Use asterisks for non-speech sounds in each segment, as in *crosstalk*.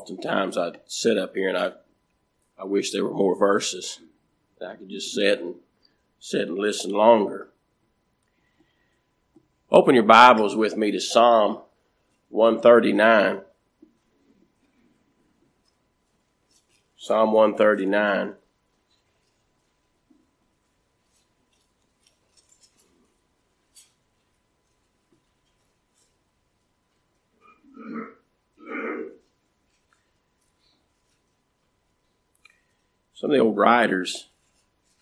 Oftentimes I sit up here and I, I wish there were more verses. that I could just sit and sit and listen longer. Open your Bibles with me to Psalm 139. Psalm 139. Some of the old writers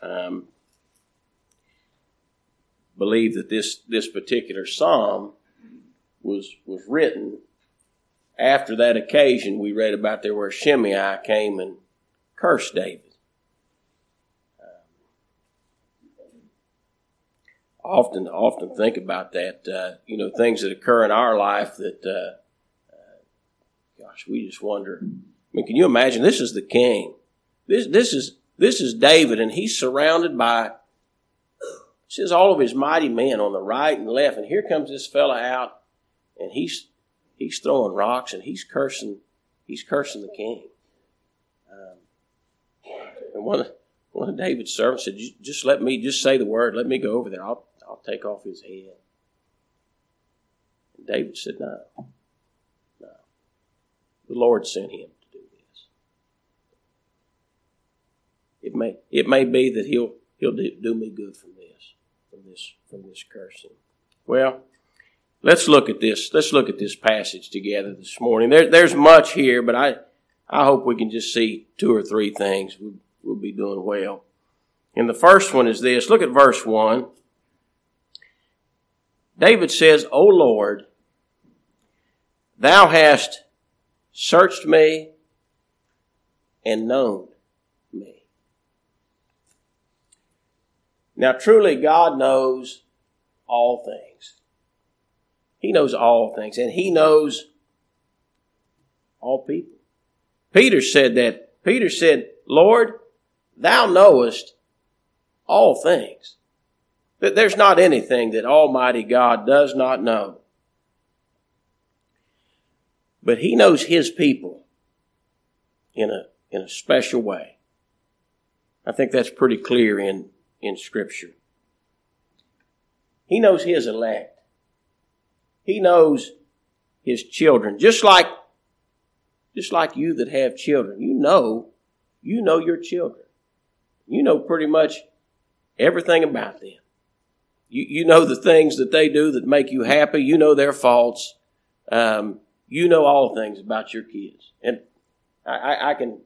um, believe that this this particular psalm was was written after that occasion we read about there where Shimei came and cursed David. Um, often, often think about that. Uh, you know, things that occur in our life that, uh, uh, gosh, we just wonder. I mean, can you imagine? This is the king. This, this is, this is David and he's surrounded by, says all of his mighty men on the right and left. And here comes this fella out and he's, he's throwing rocks and he's cursing, he's cursing the king. Um, and one of, one of David's servants said, just let me, just say the word. Let me go over there. I'll, I'll take off his head. And David said, no, no. The Lord sent him. It may it may be that he'll he'll do, do me good from this from this from this cursing. Well, let's look at this. Let's look at this passage together this morning. There, there's much here, but I I hope we can just see two or three things. We'll, we'll be doing well. And the first one is this. Look at verse one. David says, "O Lord, Thou hast searched me and known Now, truly, God knows all things. He knows all things, and He knows all people. Peter said that. Peter said, Lord, Thou knowest all things. That there's not anything that Almighty God does not know. But He knows His people in a, in a special way. I think that's pretty clear in in Scripture. He knows His elect. He knows His children. Just like, just like you that have children. You know, you know your children. You know pretty much everything about them. You, you know the things that they do that make you happy. You know their faults. Um, you know all things about your kids. And I, I can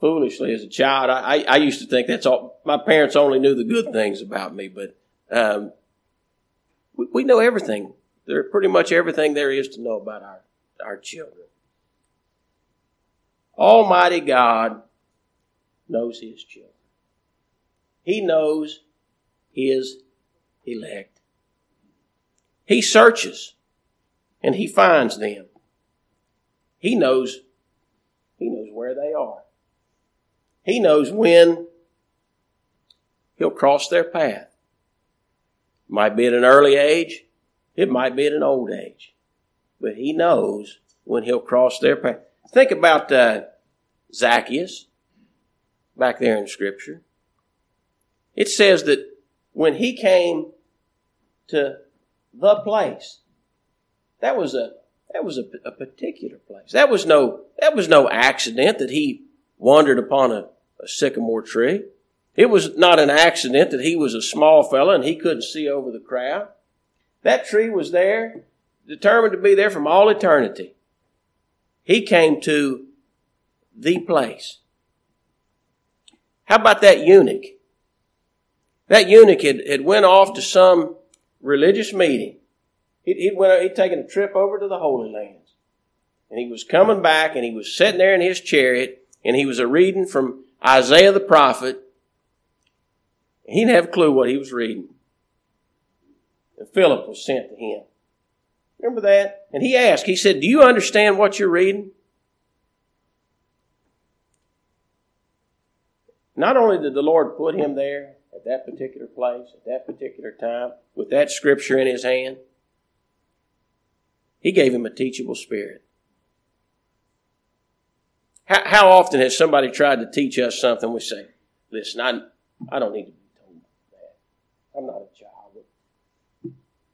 foolishly as a child. I, I used to think that's all. My parents only knew the good things about me, but um, we, we know everything. There pretty much everything there is to know about our our children. Almighty God knows His children. He knows His elect. He searches and He finds them. He knows He knows where they are. He knows when he'll cross their path. It Might be at an early age, it might be at an old age, but he knows when he'll cross their path. Think about uh, Zacchaeus back there in Scripture. It says that when he came to the place, that was a that was a, a particular place. That was no that was no accident that he wandered upon a a sycamore tree. It was not an accident that he was a small fellow and he couldn't see over the crowd. That tree was there, determined to be there from all eternity. He came to the place. How about that eunuch? That eunuch had, had went off to some religious meeting. He'd, he'd, went, he'd taken a trip over to the Holy Lands. And he was coming back and he was sitting there in his chariot and he was a reading from Isaiah the prophet, he didn't have a clue what he was reading. And Philip was sent to him. Remember that? And he asked, he said, Do you understand what you're reading? Not only did the Lord put him there at that particular place, at that particular time, with that scripture in his hand, he gave him a teachable spirit. How, how often has somebody tried to teach us something? We say, listen, I, I don't need to be told that. I'm not a child.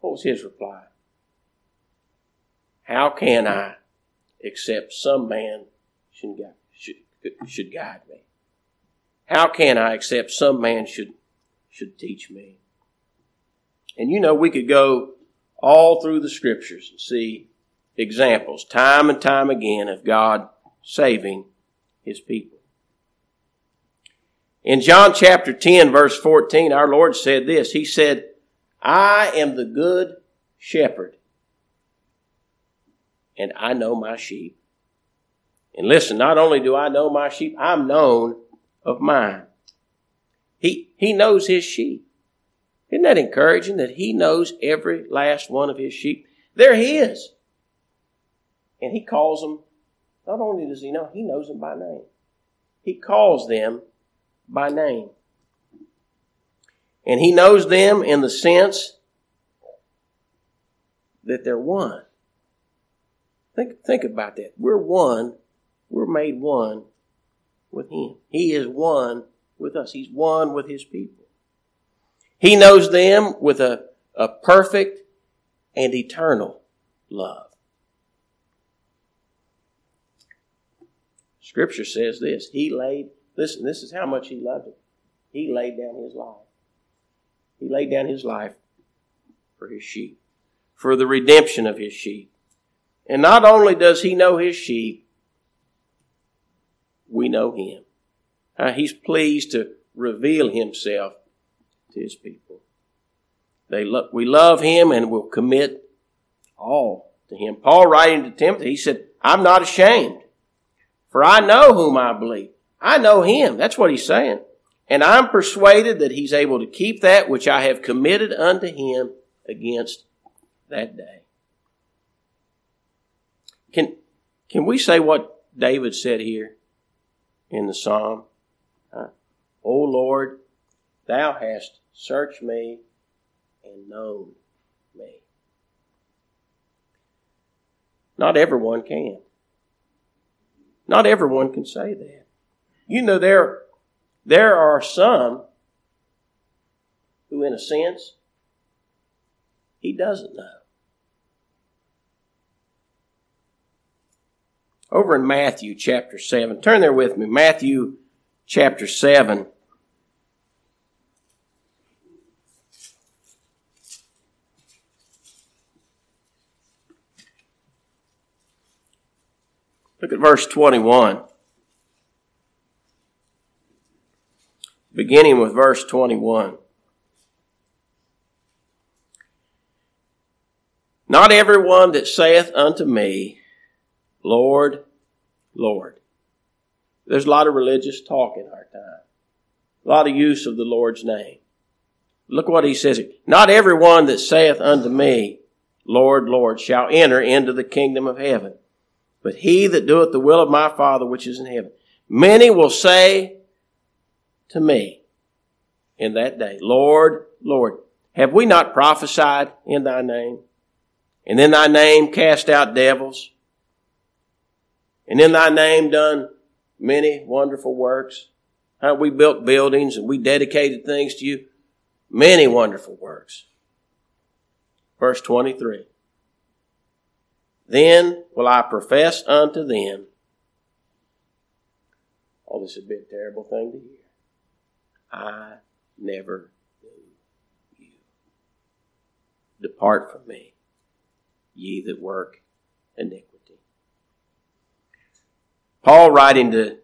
What was his reply? How can I accept some man should, should, should guide me? How can I accept some man should, should teach me? And you know, we could go all through the scriptures and see examples time and time again of God saving his people. In John chapter 10 verse 14, our Lord said this. He said, I am the good shepherd and I know my sheep. And listen, not only do I know my sheep, I'm known of mine. He, he knows his sheep. Isn't that encouraging that he knows every last one of his sheep? They're his. And he calls them, not only does he know, he knows them by name. He calls them by name. And he knows them in the sense that they're one. Think, think about that. We're one. We're made one with him. He is one with us. He's one with his people. He knows them with a, a perfect and eternal love. Scripture says this. He laid, listen, this is how much he loved it. He laid down his life. He laid down his life for his sheep, for the redemption of his sheep. And not only does he know his sheep, we know him. Uh, he's pleased to reveal himself to his people. They lo- we love him and will commit all to him. Paul writing to Timothy, he said, I'm not ashamed, for I know whom I believe. I know him. That's what he's saying. And I'm persuaded that he's able to keep that which I have committed unto him against that day. Can, can we say what David said here in the psalm? Uh, o Lord, thou hast searched me and known me. Not everyone can. Not everyone can say that. You know, there, there are some who, in a sense, he doesn't know. over in Matthew chapter 7. Turn there with me. Matthew chapter 7. Look at verse 21. Beginning with verse 21. Not everyone that saith unto me, Lord, Lord. There's a lot of religious talk in our time. A lot of use of the Lord's name. Look what he says. Not everyone that saith unto me, Lord, Lord, shall enter into the kingdom of heaven, but he that doeth the will of my Father which is in heaven. Many will say to me in that day, Lord, Lord, have we not prophesied in thy name? And in thy name cast out devils? and in thy name done many wonderful works. How we built buildings and we dedicated things to you. Many wonderful works. Verse 23. Then will I profess unto them. Oh, this would be a terrible thing to hear. I never knew you. Depart from me, ye that work iniquity. Paul writing to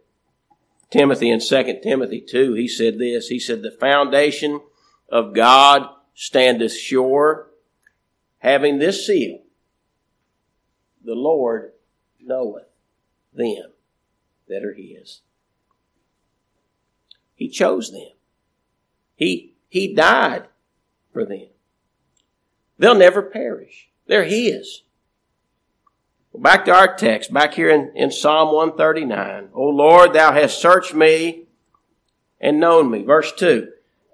Timothy in 2 Timothy 2, he said this. He said, The foundation of God standeth sure, having this seal. The Lord knoweth them that are his. He chose them. He, he died for them. They'll never perish. They're his. Well, Back to our text, back here in, in Psalm 139. O Lord, thou hast searched me and known me. Verse 2.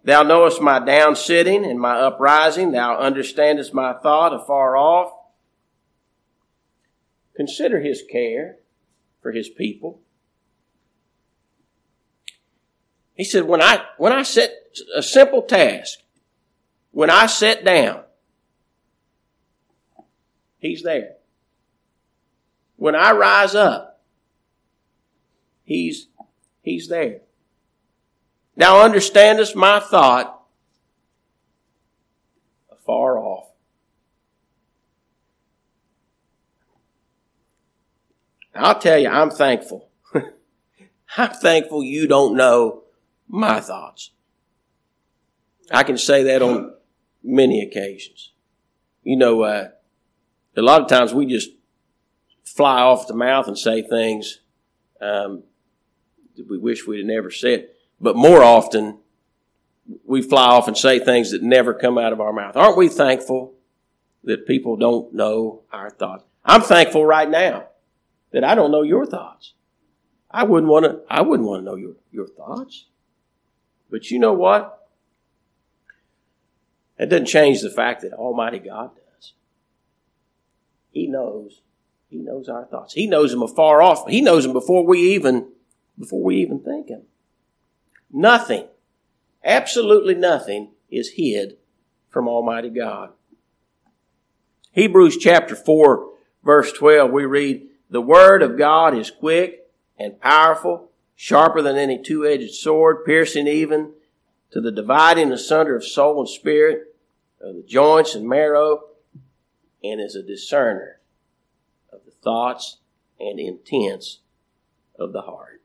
Thou knowest my down sitting and my uprising. Thou understandest my thought afar off. Consider his care for his people. He said, when I, when I set a simple task, when I sit down, He's there. When I rise up, He's, He's there. Now understandest my thought afar off. I'll tell you, I'm thankful. *laughs* I'm thankful you don't know my thoughts. I can say that on many occasions. You know, uh, a lot of times we just fly off the mouth and say things um, that we wish we'd never said. But more often, we fly off and say things that never come out of our mouth. Aren't we thankful that people don't know our thoughts? I'm thankful right now that I don't know your thoughts. I wouldn't want to, I wouldn't want to know your, your thoughts. But you know what? That doesn't change the fact that Almighty God does. He knows. He knows our thoughts. He knows them afar off. He knows them before we even, before we even think them. Nothing, absolutely nothing is hid from Almighty God. Hebrews chapter 4 verse 12 we read, the word of God is quick and powerful, sharper than any two-edged sword, piercing even to the dividing asunder of soul and spirit, of the joints and marrow, and is a discerner of the thoughts and intents of the heart.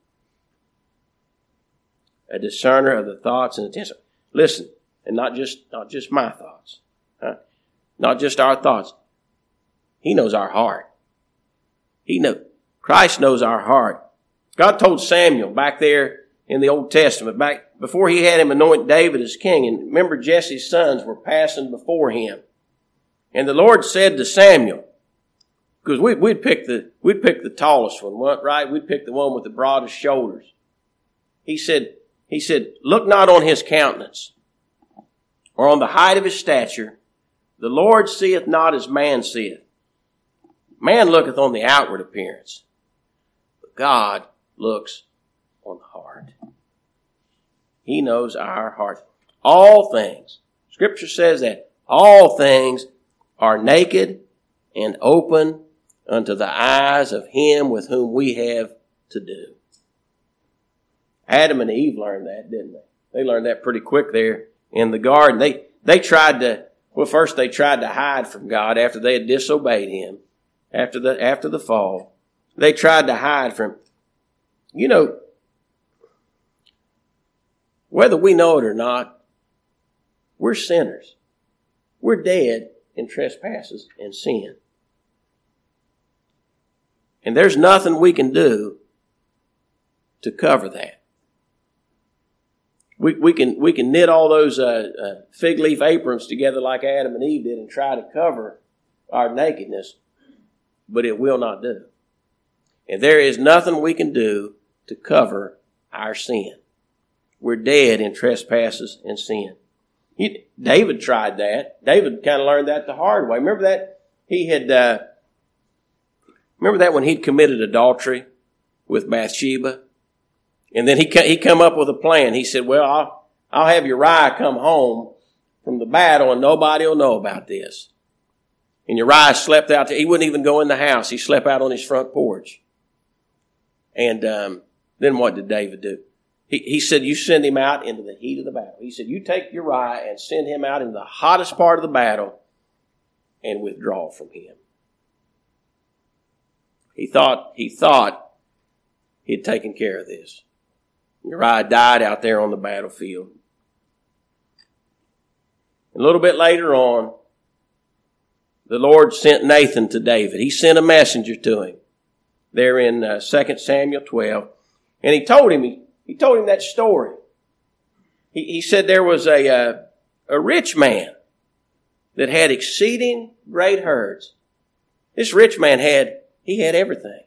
A discerner of the thoughts and intents. Listen, and not just not just my thoughts, huh? not just our thoughts. He knows our heart. He know Christ knows our heart. God told Samuel back there in the Old Testament, back before he had him anoint David as king, and remember Jesse's sons were passing before him. And the Lord said to Samuel, because we, would pick the we'd pick the tallest one, right? We'd pick the one with the broadest shoulders. He said, he said, look not on his countenance or on the height of his stature. The Lord seeth not as man seeth. Man looketh on the outward appearance, but God looks on the heart. He knows our heart. All things. Scripture says that all things are naked and open unto the eyes of him with whom we have to do. Adam and Eve learned that, didn't they? They learned that pretty quick there in the garden. They, they tried to, well, first they tried to hide from God after they had disobeyed him, after the, after the fall. They tried to hide from you know, whether we know it or not, we're sinners. We're dead in trespasses and sin. And there's nothing we can do to cover that. We, we can we can knit all those uh, uh, fig leaf aprons together like Adam and Eve did and try to cover our nakedness, but it will not do. And there is nothing we can do to cover our sin. We're dead in trespasses and sin. He, David tried that. David kind of learned that the hard way. Remember that he had. Uh, remember that when he'd committed adultery with Bathsheba, and then he he come up with a plan. He said, "Well, I'll I'll have Uriah come home from the battle, and nobody will know about this." And Uriah slept out. There. He wouldn't even go in the house. He slept out on his front porch. And um, then what did David do? He, he said, You send him out into the heat of the battle. He said, You take Uriah and send him out into the hottest part of the battle and withdraw from him. He thought, he thought he'd taken care of this. Uriah died out there on the battlefield. A little bit later on, the Lord sent Nathan to David. He sent a messenger to him there in uh, 2 Samuel 12. And he told him, he, he told him that story. He, he said there was a, uh, a rich man that had exceeding great herds. This rich man had, he had everything.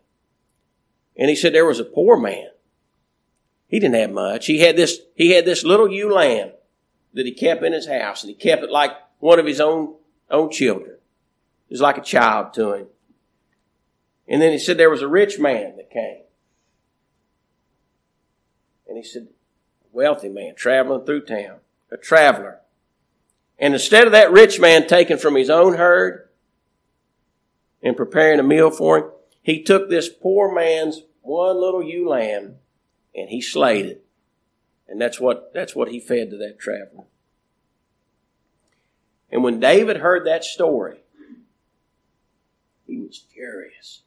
And he said there was a poor man. He didn't have much. He had this, he had this little ewe lamb that he kept in his house and he kept it like one of his own, own children. Was like a child to him. And then he said there was a rich man that came. And he said, wealthy man traveling through town, a traveler. And instead of that rich man taking from his own herd and preparing a meal for him, he took this poor man's one little ewe lamb and he slayed it. And that's what, that's what he fed to that traveler. And when David heard that story, he was furious.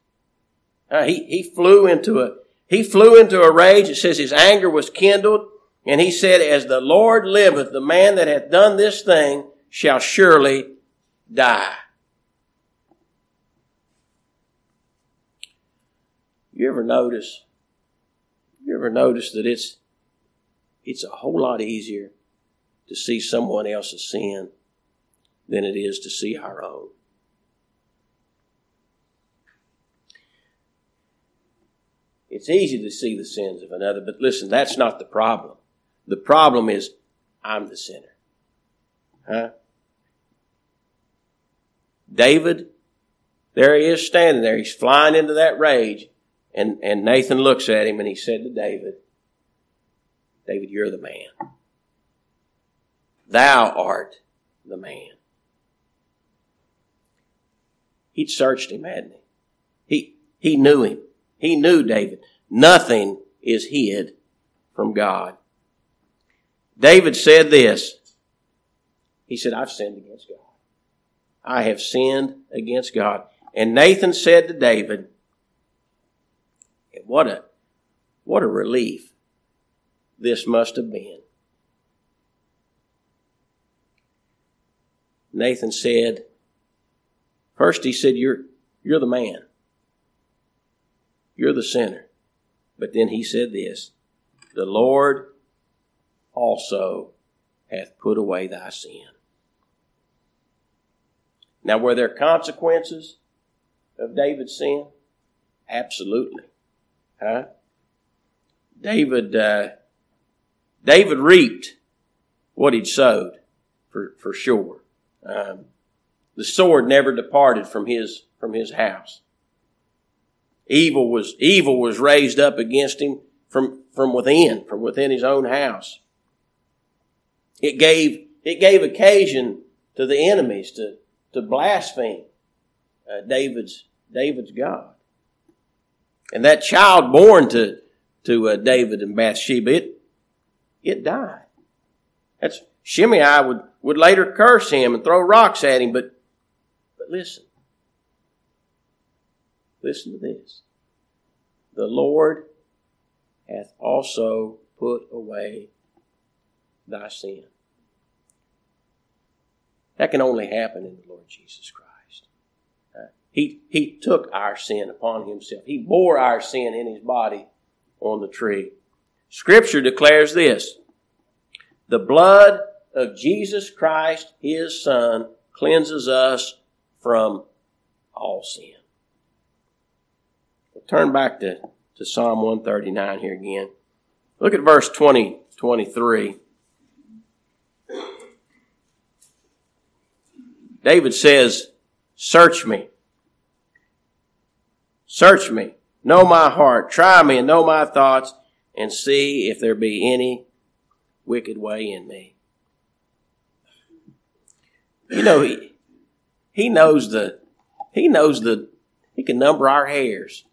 Uh, he, he flew into a, he flew into a rage. It says his anger was kindled and he said, as the Lord liveth, the man that hath done this thing shall surely die. You ever notice? You ever notice that it's it's a whole lot easier to see someone else's sin than it is to see our own. It's easy to see the sins of another, but listen, that's not the problem. The problem is I'm the sinner. Huh? David, there he is standing there. He's flying into that rage. And, and Nathan looks at him and he said to David, David, you're the man. Thou art the man. He'd searched him, hadn't he? He, he knew him. He knew David. Nothing is hid from God. David said this. He said, I've sinned against God. I have sinned against God. And Nathan said to David, what a, what a relief this must have been. Nathan said, first he said, you're, you're the man. You're the sinner. But then he said this, the Lord also hath put away thy sin. Now, were there consequences of David's sin? Absolutely. Huh? David, uh, David reaped what he'd sowed, for, for sure. Um, the sword never departed from his, from his house. Evil was, evil was raised up against him from, from within, from within his own house. It gave, it gave occasion to the enemies to, to blaspheme uh, David's, David's God. And that child born to, to uh, David and Bathsheba, it, it died. That's, Shimei would, would later curse him and throw rocks at him, but, but listen. Listen to this. The Lord hath also put away thy sin. That can only happen in the Lord Jesus Christ. Uh, he, he took our sin upon himself. He bore our sin in his body on the tree. Scripture declares this. The blood of Jesus Christ, his son, cleanses us from all sin. Turn back to, to Psalm 139 here again. Look at verse 20, 23. David says, Search me. Search me. Know my heart. Try me and know my thoughts and see if there be any wicked way in me. You know, he, he knows the, he knows the, he can number our hairs.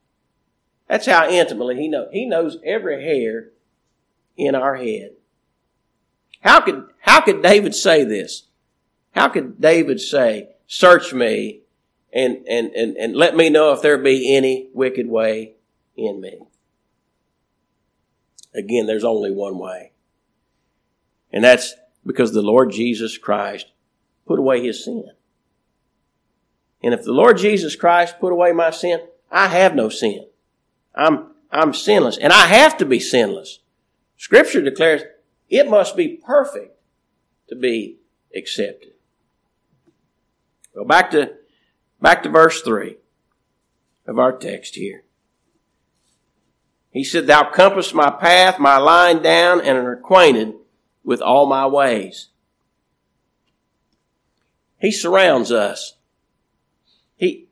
That's how intimately he knows. He knows every hair in our head. How could, how could David say this? How could David say, search me and, and, and, and let me know if there be any wicked way in me? Again, there's only one way. And that's because the Lord Jesus Christ put away his sin. And if the Lord Jesus Christ put away my sin, I have no sin. I'm, I'm sinless. And I have to be sinless. Scripture declares it must be perfect to be accepted. Well, back to, back to verse 3 of our text here. He said, Thou compass my path, my line down, and are acquainted with all my ways. He surrounds us. He,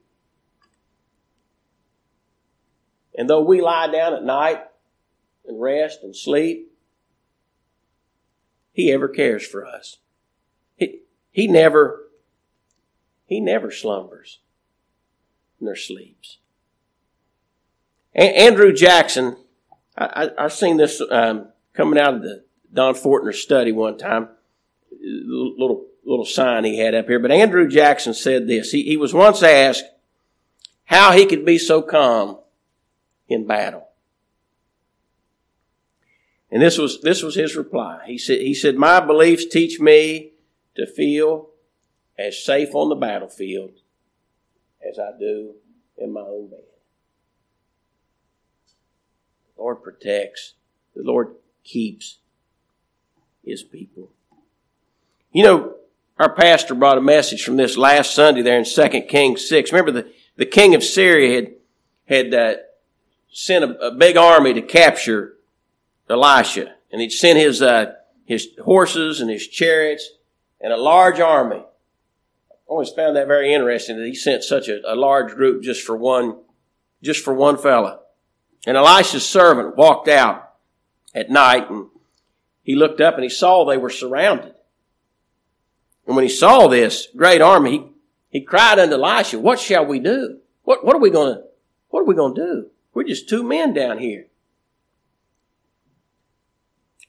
and though we lie down at night and rest and sleep, He ever cares for us. He, he never, he never slumbers nor sleeps. A- Andrew Jackson, I, I, I seen this um, coming out of the Don Fortner study one time, little little sign he had up here. But Andrew Jackson said this. He, he was once asked how he could be so calm in battle. And this was, this was his reply. He said, he said, my beliefs teach me to feel as safe on the battlefield as I do in my own bed. The Lord protects. The Lord keeps his people. You know, our pastor brought a message from this last Sunday there in 2 Kings 6. Remember the, the king of Syria had, had uh, sent a, a, big army to capture Elisha. And he'd sent his, uh, his horses and his chariots and a large army. I always found that very interesting that he sent such a, a large group just for one, just for one fella. And Elisha's servant walked out at night and he looked up and he saw they were surrounded. And when he saw this great army, he, he cried unto Elisha, What shall we do? What, what are we gonna, what are we gonna do? We're just two men down here.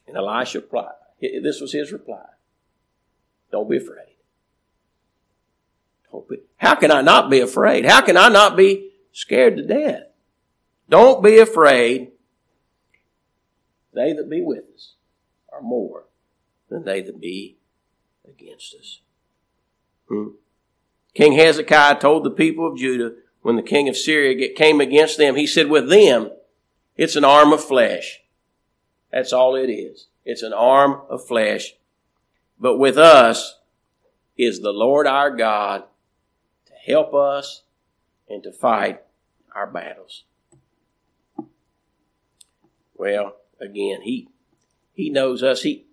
And Elisha replied, this was his reply. Don't be afraid. Don't be, how can I not be afraid? How can I not be scared to death? Don't be afraid. They that be with us are more than they that be against us. Hmm. King Hezekiah told the people of Judah when the king of Syria came against them, he said, with them, it's an arm of flesh. That's all it is. It's an arm of flesh. But with us is the Lord our God to help us and to fight our battles. Well, again, he he knows us. He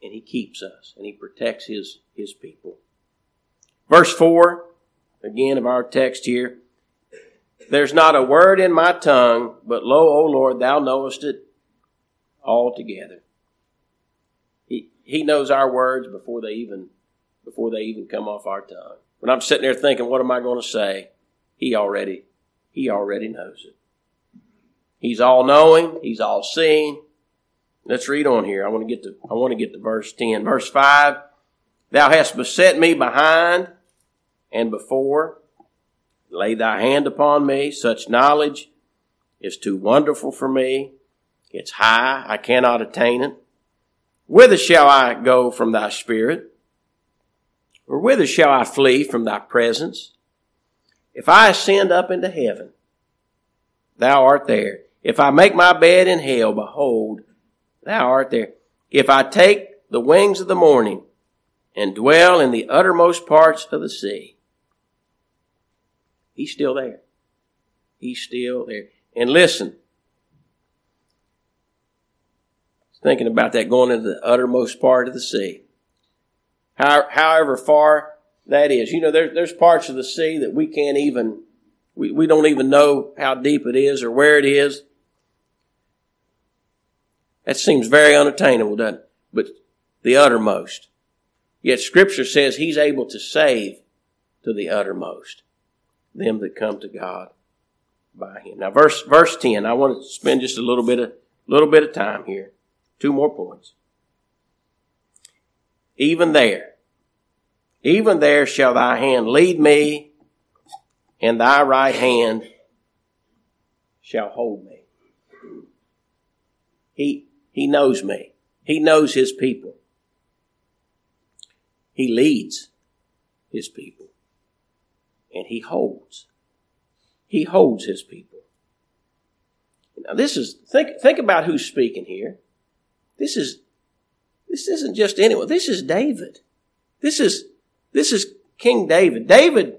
and he keeps us and he protects his his people. Verse 4 again of our text here. There's not a word in my tongue, but lo, O Lord, thou knowest it altogether. He, he knows our words before they even before they even come off our tongue. When I'm sitting there thinking, what am I going to say? He already he already knows it. He's all knowing, he's all seeing. Let's read on here. I want to get to I want to get to verse 10. Verse 5. Thou hast beset me behind and before. Lay thy hand upon me. Such knowledge is too wonderful for me. It's high. I cannot attain it. Whither shall I go from thy spirit? Or whither shall I flee from thy presence? If I ascend up into heaven, thou art there. If I make my bed in hell, behold, thou art there. If I take the wings of the morning and dwell in the uttermost parts of the sea, He's still there. He's still there. And listen, thinking about that going into the uttermost part of the sea. How, however far that is. You know, there, there's parts of the sea that we can't even, we, we don't even know how deep it is or where it is. That seems very unattainable, doesn't it? But the uttermost. Yet scripture says he's able to save to the uttermost them that come to God by him. Now verse verse 10, I want to spend just a little bit of little bit of time here. Two more points. Even there, even there shall thy hand lead me, and thy right hand shall hold me. He, he knows me. He knows his people. He leads his people and he holds. He holds his people. Now this is think think about who's speaking here. This is this isn't just anyone. This is David. This is this is King David. David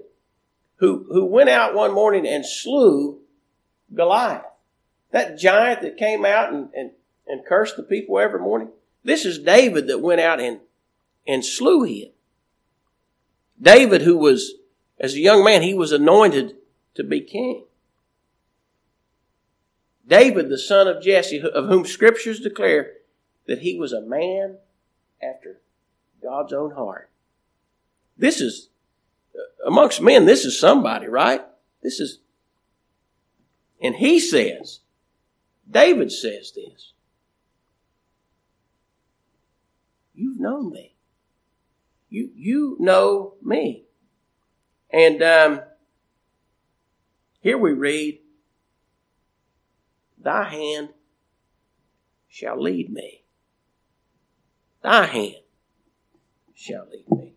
who who went out one morning and slew Goliath. That giant that came out and, and, and cursed the people every morning. This is David that went out and, and slew him. David who was as a young man, he was anointed to be king. David, the son of Jesse, of whom scriptures declare that he was a man after God's own heart. This is, uh, amongst men, this is somebody, right? This is, and he says, David says this. You've known me. You, you know me. And um, here we read, Thy hand shall lead me. Thy hand shall lead me.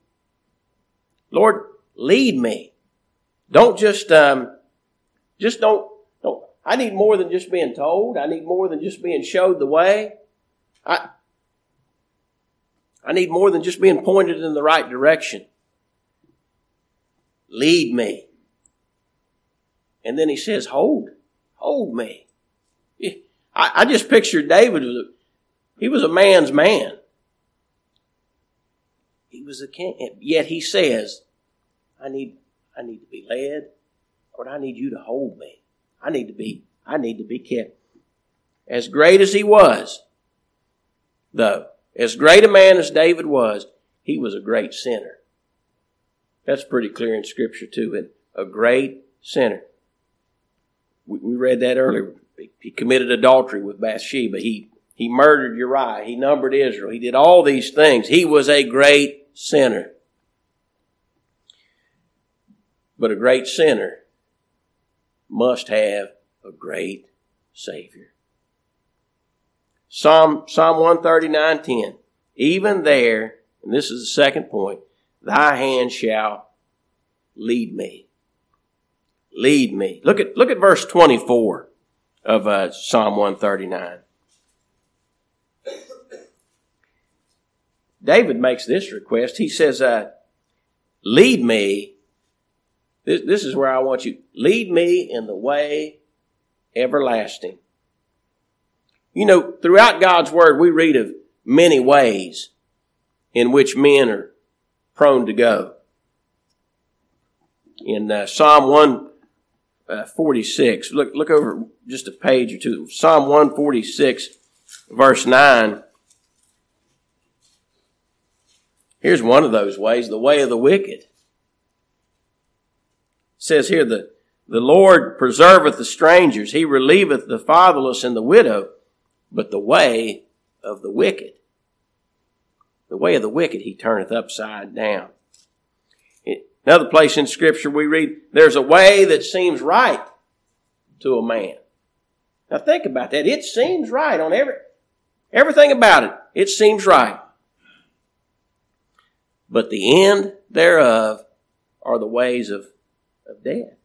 Lord, lead me. Don't just, um, just don't, don't, I need more than just being told. I need more than just being showed the way. I, I need more than just being pointed in the right direction. Lead me. And then he says, hold, hold me. I, I just pictured David, he was a man's man. He was a king. Yet he says, I need, I need to be led, Lord, I need you to hold me. I need to be, I need to be kept. As great as he was, though, as great a man as David was, he was a great sinner. That's pretty clear in Scripture too. And a great sinner. We, we read that earlier. He committed adultery with Bathsheba. He he murdered Uriah. He numbered Israel. He did all these things. He was a great sinner. But a great sinner must have a great Savior. Psalm, Psalm 139.10. Even there, and this is the second point, thy hand shall lead me. Lead me. Look at, look at verse 24 of uh, Psalm 139. David makes this request. He says, uh, lead me. This, this is where I want you. Lead me in the way everlasting. You know, throughout God's Word, we read of many ways in which men are prone to go. In uh, Psalm 146, uh, look, look over just a page or two. Psalm 146, verse 9. Here's one of those ways, the way of the wicked. It says here, the, the Lord preserveth the strangers, he relieveth the fatherless and the widow, but the way of the wicked, the way of the wicked he turneth upside down. Another place in scripture we read, there's a way that seems right to a man. Now think about that. It seems right on every, everything about it. It seems right but the end thereof are the ways of, of death.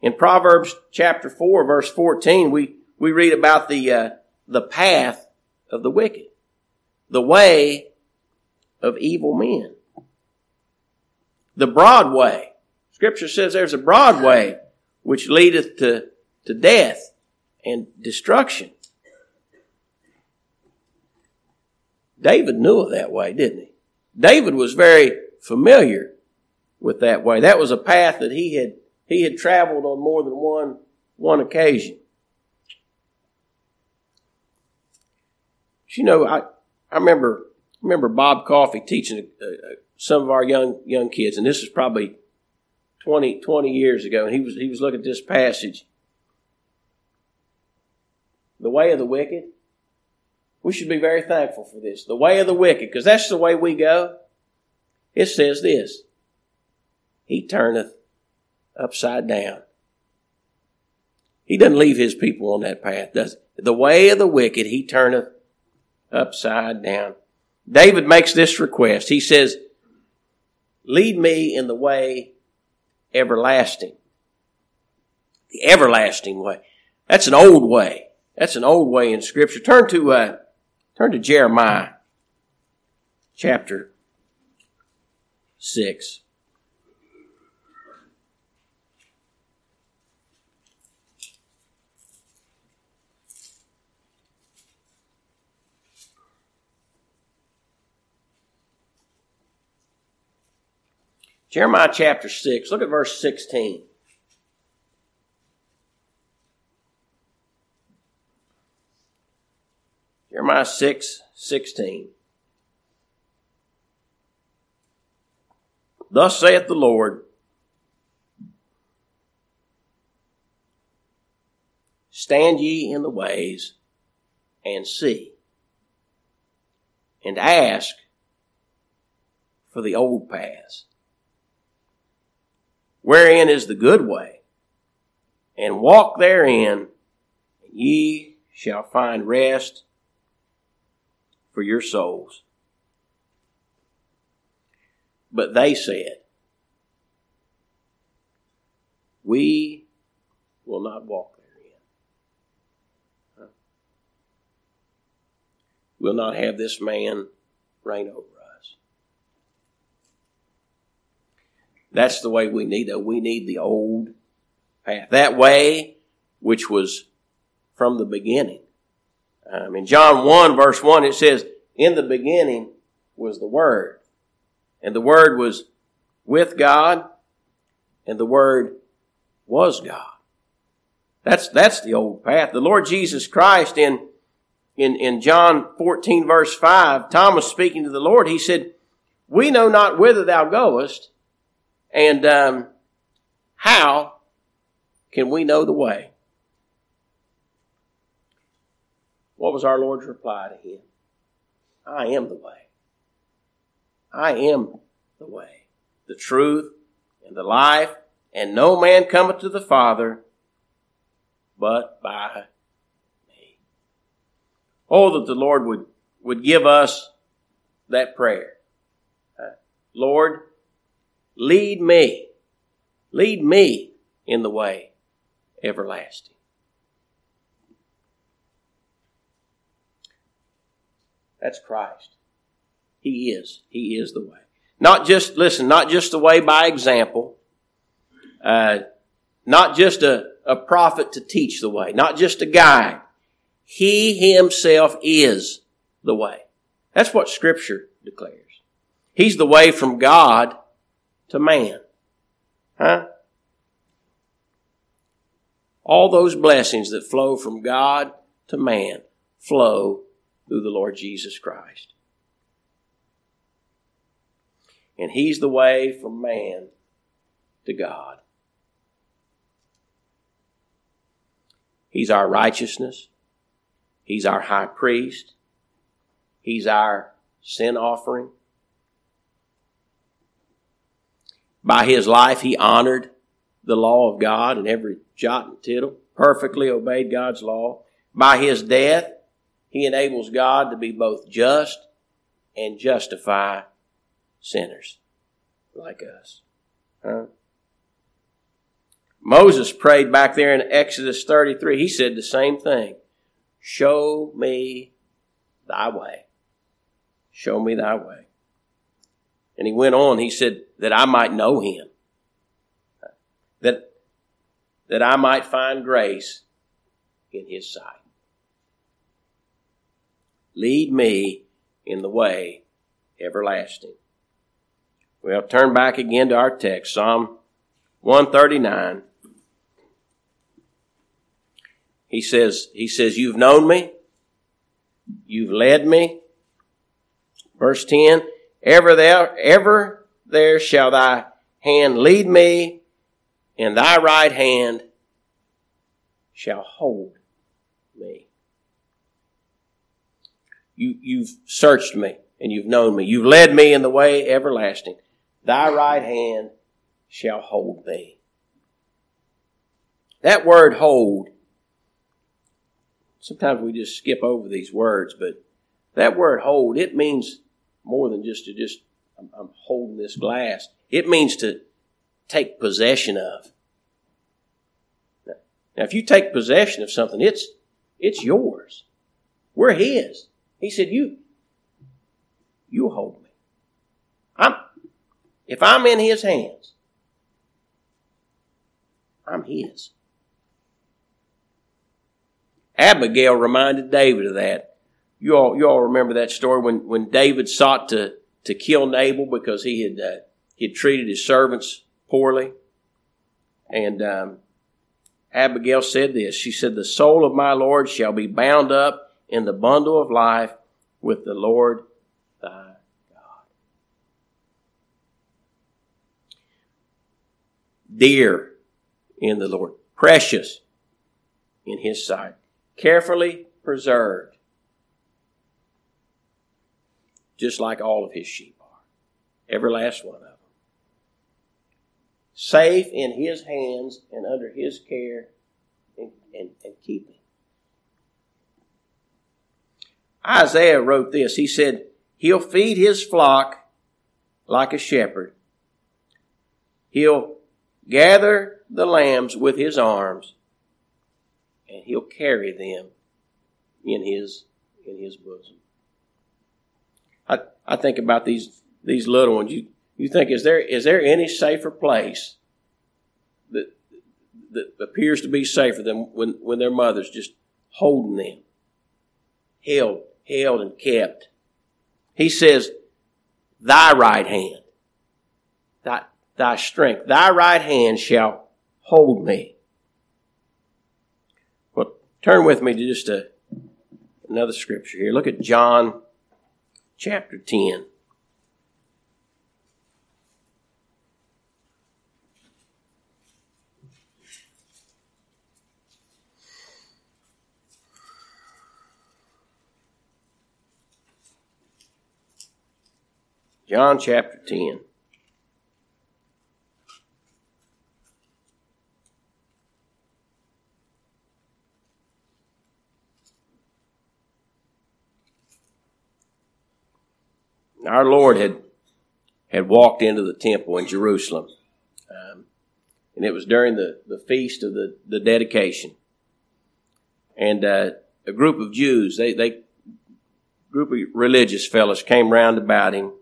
In Proverbs chapter 4, verse 14, we, we read about the, uh, the path of the wicked, the way of evil men, the broad way. Scripture says there's a broad way which leadeth to, to death and destruction. David knew of that way, didn't he? David was very familiar with that way. That was a path that he had he had traveled on more than one one occasion. You know, I I remember remember Bob Coffey teaching uh, uh, some of our young young kids, and this is probably 20, 20 years ago, and he was he was looking at this passage. The way of the wicked we should be very thankful for this. The way of the wicked, because that's the way we go. It says this He turneth upside down. He doesn't leave his people on that path, does he? The way of the wicked, he turneth upside down. David makes this request. He says, Lead me in the way everlasting. The everlasting way. That's an old way. That's an old way in Scripture. Turn to uh, Turn to Jeremiah chapter 6. Jeremiah chapter 6, look at verse 16. Jeremiah 6 16. Thus saith the Lord Stand ye in the ways and see, and ask for the old paths, wherein is the good way, and walk therein, and ye shall find rest for your souls. But they said, We will not walk therein, we will not have this man reign over us. That's the way we need it. We need the old path. That way, which was from the beginning. Um, in John 1 verse 1, it says, In the beginning was the Word. And the Word was with God, and the Word was God. That's, that's the old path. The Lord Jesus Christ in in, in John 14 verse 5, Thomas speaking to the Lord, he said, we know not whither thou goest, and um, how can we know the way? What was our Lord's reply to him? I am the way. I am the way, the truth, and the life, and no man cometh to the Father but by me. Oh, that the Lord would, would give us that prayer. Uh, Lord, lead me, lead me in the way everlasting. That's Christ. He is. He is the way. Not just, listen, not just the way by example, uh, not just a, a prophet to teach the way, not just a guide, he himself is the way. That's what scripture declares. He's the way from God to man. Huh? All those blessings that flow from God to man flow through the Lord Jesus Christ. And He's the way from man to God. He's our righteousness. He's our high priest. He's our sin offering. By his life, he honored the law of God in every jot and tittle, perfectly obeyed God's law. By his death, he enables God to be both just and justify sinners like us. Huh? Moses prayed back there in Exodus 33. He said the same thing. Show me thy way. Show me thy way. And he went on, he said, that I might know him. That, that I might find grace in his sight. Lead me in the way everlasting. Well, turn back again to our text, Psalm 139. He says, he says, you've known me. You've led me. Verse 10, ever there, ever there shall thy hand lead me and thy right hand shall hold me. You, you've searched me and you've known me. You've led me in the way everlasting. Thy right hand shall hold me. That word hold sometimes we just skip over these words, but that word hold, it means more than just to just, I'm, I'm holding this glass. It means to take possession of. Now, now, if you take possession of something, it's, it's yours. We're His. He said, you, you hold me. I'm, if I'm in His hands, I'm His. Abigail reminded David of that. You all, you all remember that story when, when David sought to, to kill Nabal because he had, uh, he had treated his servants poorly. And, um, Abigail said this. She said, the soul of my Lord shall be bound up in the bundle of life with the Lord thy God. Dear in the Lord, precious in his sight, carefully preserved, just like all of his sheep are, every last one of them. Safe in his hands and under his care and, and, and keeping. Isaiah wrote this. He said, He'll feed his flock like a shepherd. He'll gather the lambs with his arms and he'll carry them in his in his bosom. I, I think about these these little ones. You you think is there is there any safer place that that appears to be safer than when, when their mother's just holding them, held, held and kept. He says, Thy right hand, thy, thy strength, thy right hand shall hold me. Well, turn with me to just a, another scripture here. Look at John chapter 10. John chapter 10. Our Lord had had walked into the temple in Jerusalem, um, and it was during the, the feast of the, the dedication. And uh, a group of Jews, they they group of religious fellows came round about him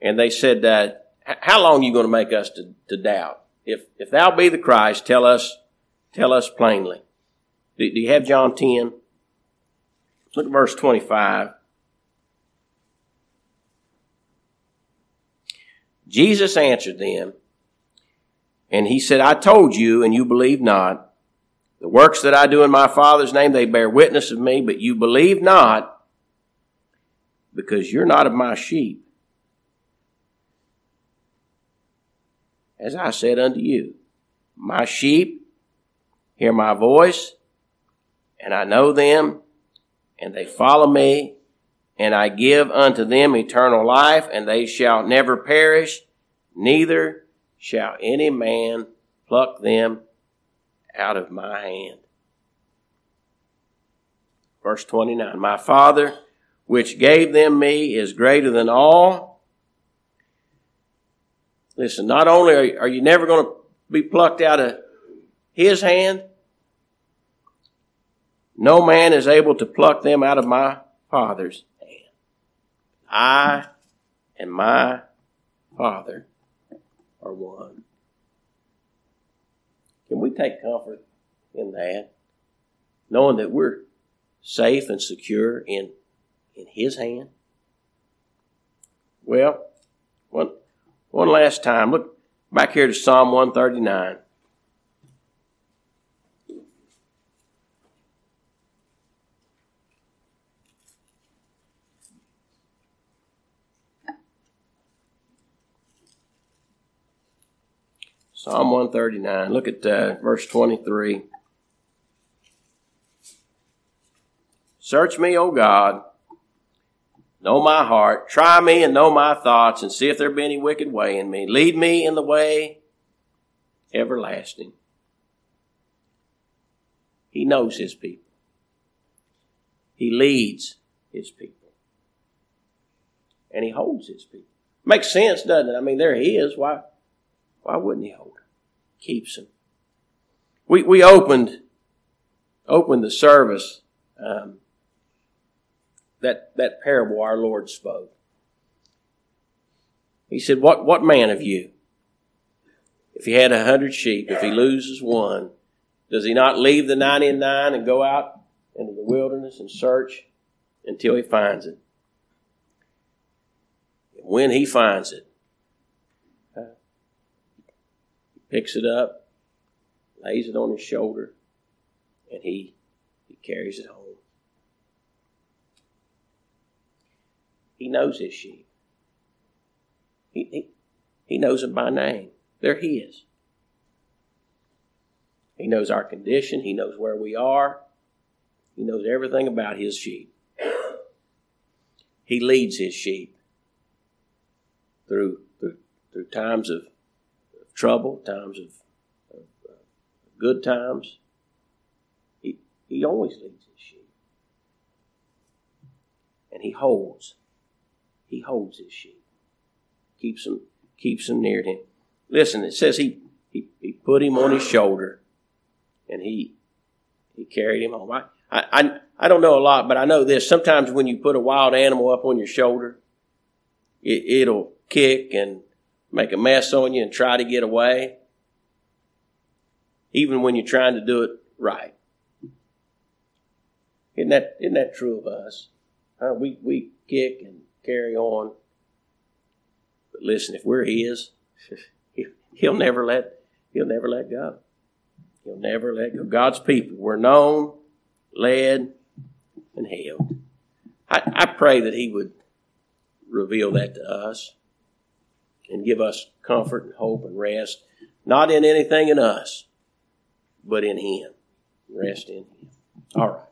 and they said, uh, "How long are you going to make us to, to doubt? If if thou be the Christ, tell us, tell us plainly." Do, do you have John ten? Look at verse twenty-five. Jesus answered them, and he said, "I told you, and you believe not." The works that I do in my Father's name, they bear witness of me, but you believe not because you're not of my sheep. as I said unto you, My sheep hear my voice, and I know them, and they follow me, and I give unto them eternal life, and they shall never perish, neither shall any man pluck them out of my hand. Verse 29 My Father, which gave them me, is greater than all Listen, not only are, you never going to be plucked out of his hand, no man is able to pluck them out of my Father's. I and my Father are one. Can we take comfort in that? Knowing that we're safe and secure in, in His hand? Well, one, one last time, look back here to Psalm 139. Psalm 139. Look at uh, verse 23. Search me, O God, Know my heart. Try me and know my thoughts and see if there be any wicked way in me. Lead me in the way everlasting. He knows his people. He leads his people. And he holds his people. Makes sense, doesn't it? I mean, there he is. Why, why wouldn't he hold? Keeps him. We, we opened, opened the service um, that, that parable our Lord spoke. He said, what, what man of you, if he had a hundred sheep, if he loses one, does he not leave the ninety and nine and go out into the wilderness and search until he finds it? when he finds it, he picks it up, lays it on his shoulder, and he, he carries it home. He knows his sheep. He, he, he knows them by name. They're his. He knows our condition. He knows where we are. He knows everything about his sheep. He leads his sheep through through, through times of, of trouble, times of, of uh, good times. He he always leads his sheep, and he holds. He holds his sheep, keeps them keeps them near him. Listen, it says he he, he put him on his shoulder and he he carried him home. I, I, I don't know a lot, but I know this. Sometimes when you put a wild animal up on your shoulder, it, it'll kick and make a mess on you and try to get away, even when you're trying to do it right. Isn't that, isn't that true of us? Uh, we, we kick and carry on. But listen, if we're His, *laughs* He'll never let, He'll never let go. He'll never let go. God's people were known, led, and held. I, I pray that He would reveal that to us and give us comfort and hope and rest, not in anything in us, but in Him. Rest in Him. All right.